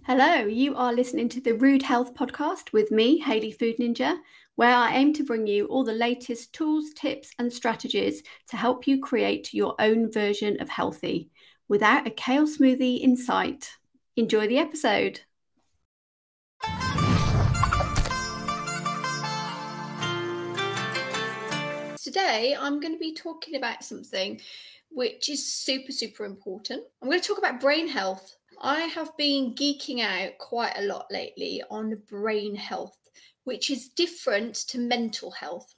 Hello, you are listening to the Rude Health Podcast with me, Hayley Food Ninja, where I aim to bring you all the latest tools, tips, and strategies to help you create your own version of healthy without a kale smoothie in sight. Enjoy the episode. Today, I'm going to be talking about something which is super, super important. I'm going to talk about brain health I have been geeking out quite a lot lately on brain health, which is different to mental health.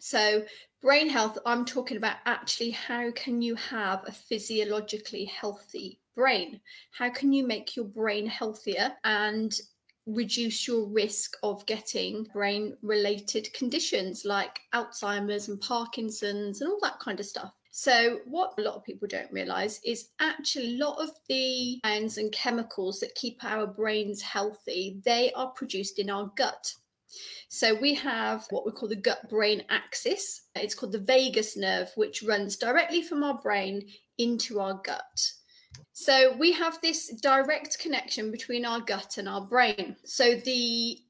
So, brain health, I'm talking about actually how can you have a physiologically healthy brain? How can you make your brain healthier and reduce your risk of getting brain related conditions like Alzheimer's and Parkinson's and all that kind of stuff? So, what a lot of people don't realize is actually a lot of the ions and chemicals that keep our brains healthy, they are produced in our gut. So, we have what we call the gut brain axis. It's called the vagus nerve, which runs directly from our brain into our gut. So, we have this direct connection between our gut and our brain. So, the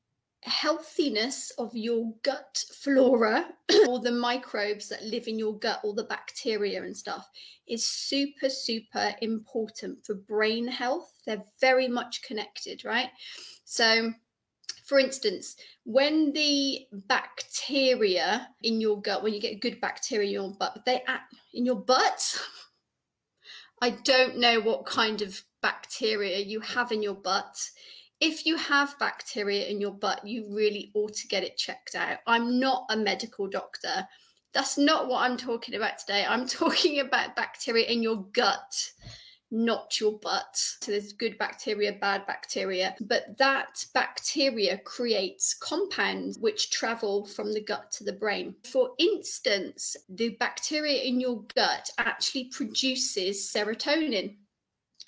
healthiness of your gut flora or the microbes that live in your gut or the bacteria and stuff is super super important for brain health. They're very much connected right? So for instance when the bacteria in your gut when you get good bacteria in your butt they act in your butt? I don't know what kind of bacteria you have in your butt if you have bacteria in your butt, you really ought to get it checked out. I'm not a medical doctor. That's not what I'm talking about today. I'm talking about bacteria in your gut, not your butt. So there's good bacteria, bad bacteria, but that bacteria creates compounds which travel from the gut to the brain. For instance, the bacteria in your gut actually produces serotonin.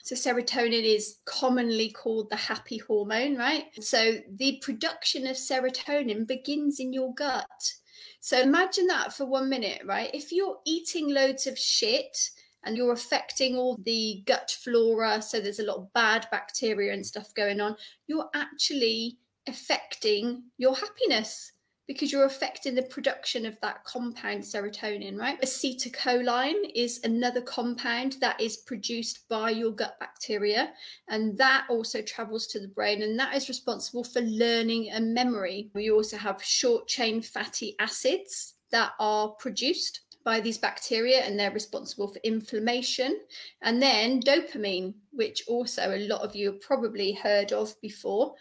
So, serotonin is commonly called the happy hormone, right? So, the production of serotonin begins in your gut. So, imagine that for one minute, right? If you're eating loads of shit and you're affecting all the gut flora, so there's a lot of bad bacteria and stuff going on, you're actually affecting your happiness because you're affecting the production of that compound serotonin, right? Acetylcholine is another compound that is produced by your gut bacteria, and that also travels to the brain, and that is responsible for learning and memory. We also have short chain fatty acids that are produced by these bacteria and they're responsible for inflammation. And then dopamine, which also a lot of you have probably heard of before.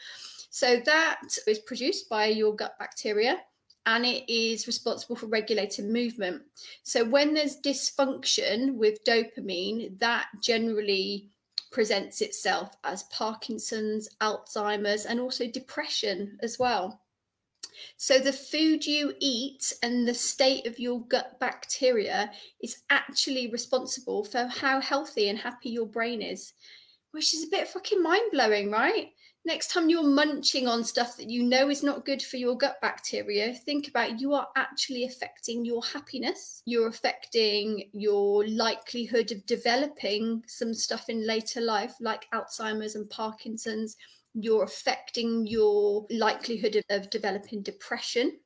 So that is produced by your gut bacteria and it is responsible for regulating movement. So when there's dysfunction with dopamine, that generally presents itself as Parkinson's, Alzheimer's, and also depression as well. So, the food you eat and the state of your gut bacteria is actually responsible for how healthy and happy your brain is, which is a bit fucking mind blowing, right? Next time you're munching on stuff that you know is not good for your gut bacteria, think about you are actually affecting your happiness. You're affecting your likelihood of developing some stuff in later life, like Alzheimer's and Parkinson's. You're affecting your likelihood of, of developing depression.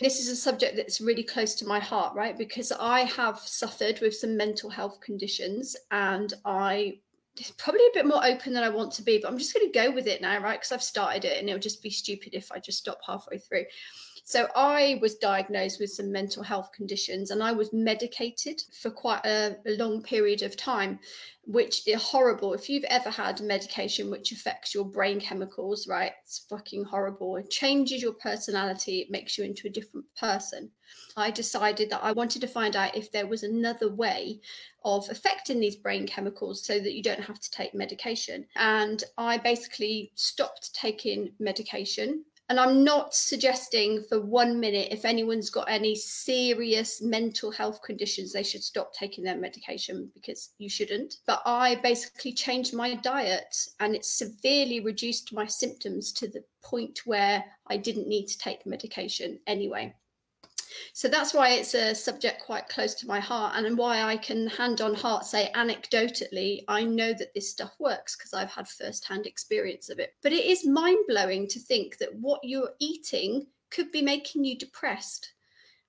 This is a subject that's really close to my heart, right? Because I have suffered with some mental health conditions and I probably a bit more open than I want to be, but I'm just going to go with it now, right? Because I've started it and it'll just be stupid if I just stop halfway through. So I was diagnosed with some mental health conditions and I was medicated for quite a, a, long period of time, which is horrible. If you've ever had medication which affects your brain chemicals, right? It's fucking horrible. It changes your personality, it makes you into a different person. I decided that I wanted to find out if there was another way of affecting these brain chemicals so that you don't have to take medication. And I basically stopped taking medication and I'm not suggesting for one minute if anyone's got any serious mental health conditions, they should stop taking their medication because you shouldn't. But I basically changed my diet and it severely reduced my symptoms to the point where I didn't need to take medication anyway. So that's why it's a subject quite close to my heart, and why I can hand on heart say anecdotally, I know that this stuff works because I've had first hand experience of it. But it is mind blowing to think that what you're eating could be making you depressed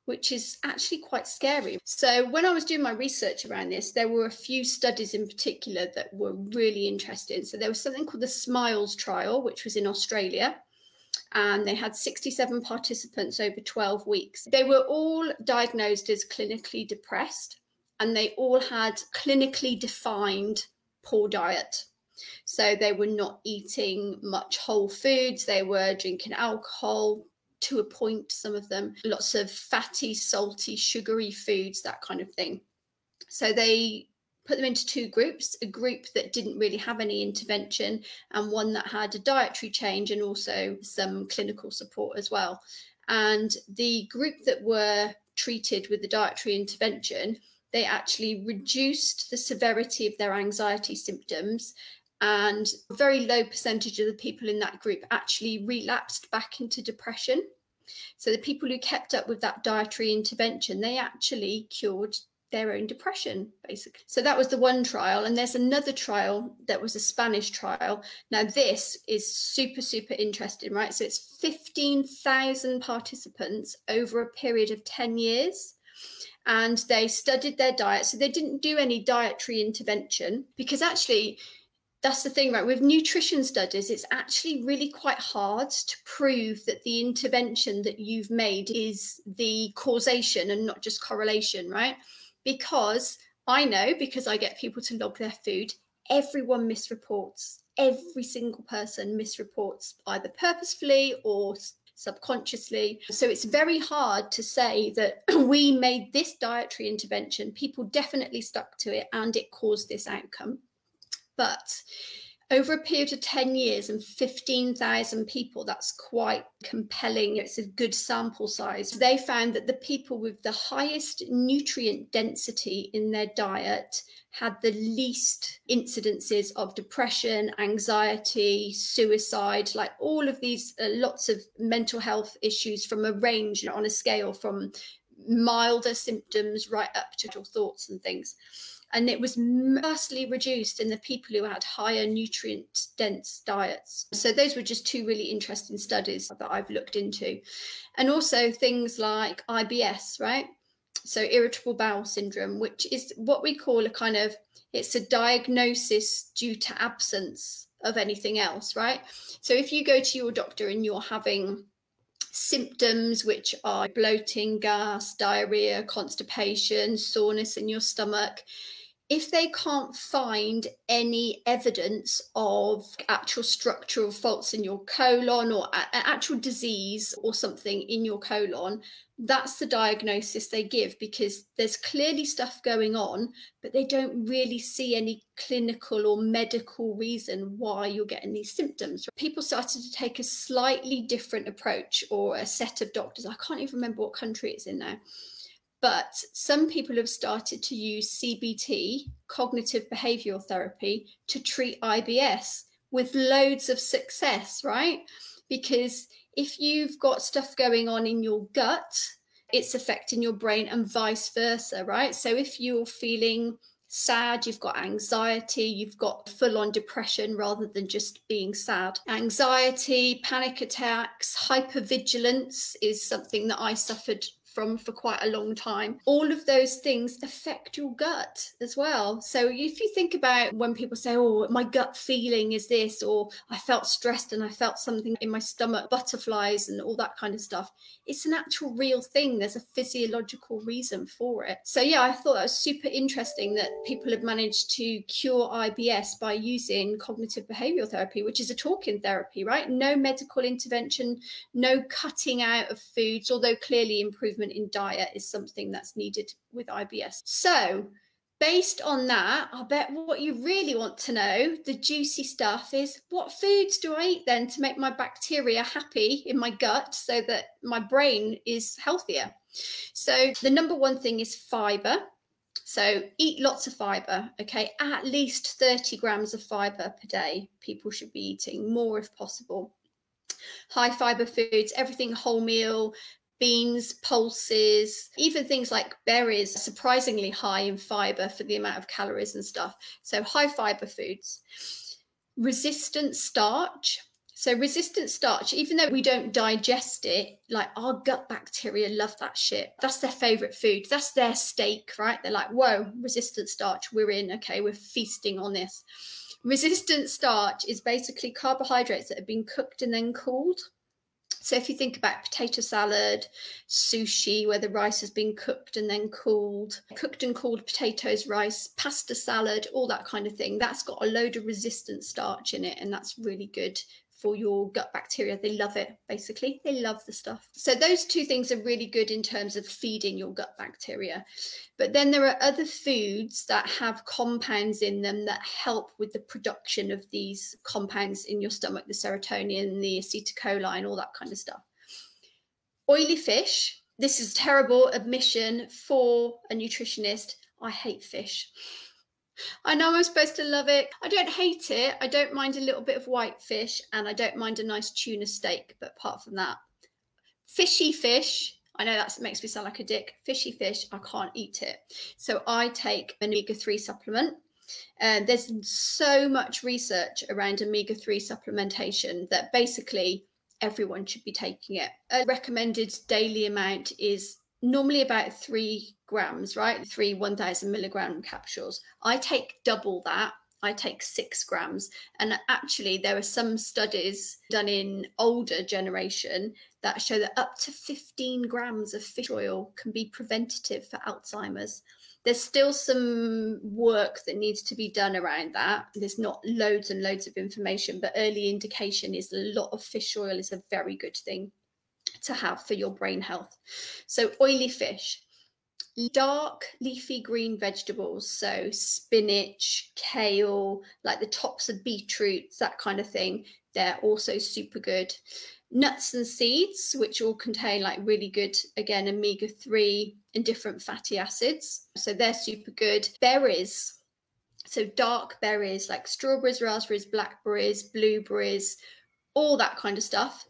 which is actually quite scary. So, when I was doing my research around this, there were a few studies in particular that were really interesting. So, there was something called the SMILES trial, which was in Australia and they had 67 participants over 12 weeks. They were all diagnosed as clinically depressed and they all had clinically defined poor diet. So they were not eating much whole foods, they were drinking alcohol to a point, some of them, lots of fatty, salty, sugary foods, that kind of thing. So they put them into two groups a group that didn't really have any intervention and one that had a dietary change and also some clinical support as well. And the group that were treated with the dietary intervention they actually reduced the severity of their anxiety symptoms and a very low percentage of the people in that group actually relapsed back into depression. So the people who kept up with that dietary intervention they actually cured their own depression, basically. So that was the one trial. And there's another trial that was a Spanish trial. Now, this is super, super interesting, right? So it's 15,000 participants over a period of 10 years. And they studied their diet. So they didn't do any dietary intervention because actually, that's the thing, right? With nutrition studies, it's actually really quite hard to prove that the intervention that you've made is the causation and not just correlation, right? Because I know because I get people to log their food, everyone misreports. Every single person misreports either purposefully or subconsciously. So it's very hard to say that we made this dietary intervention, people definitely stuck to it, and it caused this outcome. But over a period of 10 years and 15,000 people, that's quite compelling. It's a good sample size. They found that the people with the highest nutrient density in their diet had the least incidences of depression, anxiety, suicide, like all of these, uh, lots of mental health issues from a range on a scale from milder symptoms right up to thoughts and things and it was vastly reduced in the people who had higher nutrient dense diets. So, those were just two really interesting studies that I've looked into. And also things like IBS, right? So, irritable bowel syndrome, which is what we call a kind of it's a diagnosis due to absence of anything else, right? So, if you go to your doctor and you're having symptoms which are bloating, gas, diarrhea, constipation, soreness in your stomach, if they can't find any evidence of actual structural faults in your colon or an actual disease or something in your colon, that's the diagnosis they give because there's clearly stuff going on, but they don't really see any clinical or medical reason why you're getting these symptoms. People started to take a slightly different approach or a set of doctors. I can't even remember what country it's in now but some people have started to use CBT, cognitive behavioral therapy, to treat IBS with loads of success, right? Because if you've got stuff going on in your gut, it's affecting your brain and vice versa, right? So if you're feeling sad, you've got anxiety, you've got full on depression rather than just being sad. Anxiety, panic attacks, hypervigilance is something that I suffered from for quite a long time. All of those things affect your gut as well. So if you think about when people say, Oh, my gut feeling is this, or I felt stressed and I felt something in my stomach, butterflies and all that kind of stuff, it's an actual real thing. There's a physiological reason for it. So yeah, I thought that was super interesting that people have managed to cure IBS by using cognitive behavioral therapy, which is a talking therapy, right? No medical intervention, no cutting out of foods, although clearly improvement improvement in diet is something that's needed with IBS. So, based on that, I bet what you really want to know, the juicy stuff, is what foods do I eat then to make my bacteria happy in my gut so that my brain is healthier? So, the number one thing is fiber. So, eat lots of fiber, okay? At least 30 grams of fiber per day, people should be eating more if possible high fiber foods, everything wholemeal, beans, pulses, even things like berries, surprisingly high in fiber for the amount of calories and stuff. So, high fiber foods. Resistant starch. So, resistant starch, even though we don't digest it, like our gut bacteria love that shit. That's their favorite food. That's their steak, right? They're like, whoa, resistant starch, we're in. Okay, we're feasting on this. Resistant starch is basically carbohydrates that have been cooked and then cooled. So if you think about potato salad, sushi, where the rice has been cooked and then cooled, cooked and cooled potatoes, rice, pasta salad, all that kind of thing, that's got a load of resistant starch in it, and that's really good for your gut bacteria. They love it, basically. They love the stuff. So, those two things are really good in terms of feeding your gut bacteria. But then there are other foods that have compounds in them that help with the production of these compounds in your stomach the serotonin, the acetylcholine, all that kind of stuff. Oily fish. This is terrible admission for a nutritionist. I hate fish. I know I'm supposed to love it. I don't hate it. I don't mind a little bit of white fish and I don't mind a nice tuna steak. But apart from that, fishy fish, I know that makes me sound like a dick. Fishy fish, I can't eat it. So I take an omega 3 supplement. And there's so much research around omega 3 supplementation that basically everyone should be taking it. A recommended daily amount is normally about three grams, right? Three 1000 milligram capsules. I take double that. I take six grams. And actually, there are some studies done in older generation that show that up to 15 grams of fish oil can be preventative for Alzheimer's. There's still some work that needs to be done around that. There's not loads and loads of information, but early indication is a lot of fish oil is a very good thing to have for your brain health. So, oily fish, dark leafy green vegetables, so spinach, kale, like the tops of beetroots, that kind of thing, they're also super good. Nuts and seeds, which all contain like really good, again, omega 3 and different fatty acids. So they're super good. Berries, so dark berries like strawberries, raspberries, blackberries, blueberries, all that kind of stuff.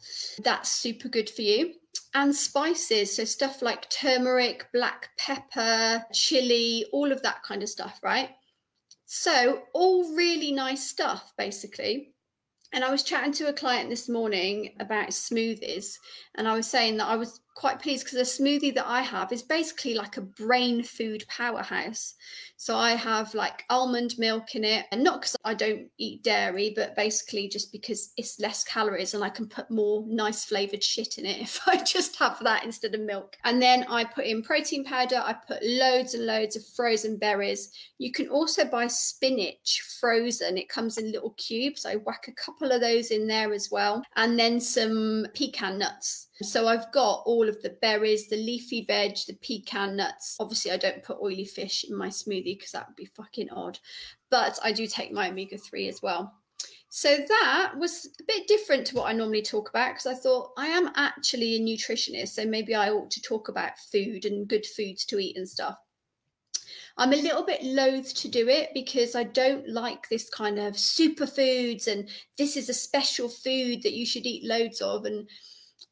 That's super good for you. And spices, so stuff like turmeric, black pepper, chili, all of that kind of stuff, right? So, all really nice stuff, basically. And I was chatting to a client this morning about smoothies, and I was saying that I was quite pleased because the smoothie that I have is basically like a brain food powerhouse. So I have like almond milk in it, and not because I don't eat dairy, but basically just because it's less calories and I can put more nice flavored shit in it if I just have that instead of milk. And then I put in protein powder, I put loads and loads of frozen berries. You can also buy spinach frozen, it comes in little cubes. I whack a couple of those in there as well, and then some pecan nuts. So I've got all of the berries, the leafy veg, the pecan nuts. Obviously, I don't put oily fish in my smoothie because that would be fucking odd. But I do take my omega 3 as well. So that was a bit different to what I normally talk about because I thought I am actually a nutritionist. So maybe I ought to talk about food and good foods to eat and stuff. I'm a little bit loath to do it because I don't like this kind of superfoods and this is a special food that you should eat loads of. And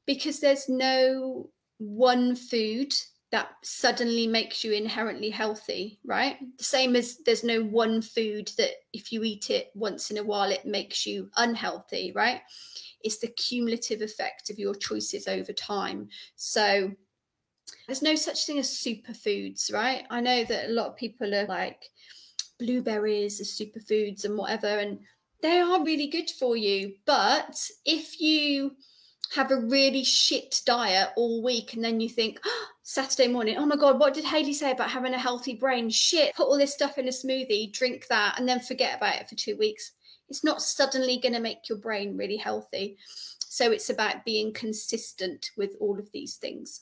because there's no one food that suddenly makes you inherently healthy, right? The same as there's no one food that if you eat it once in a while, it makes you unhealthy, right? It's the cumulative effect of your choices over time. So there's no such thing as superfoods, right? I know that a lot of people are like blueberries are superfoods and whatever, and they are really good for you. But if you have a really shit diet all week and then you think oh, saturday morning oh my god what did Hayley say about having a healthy brain? Shit put all this stuff in a smoothie drink that and then forget about it for two weeks. It's not suddenly going to make your brain really healthy. So it's about being consistent with all of these things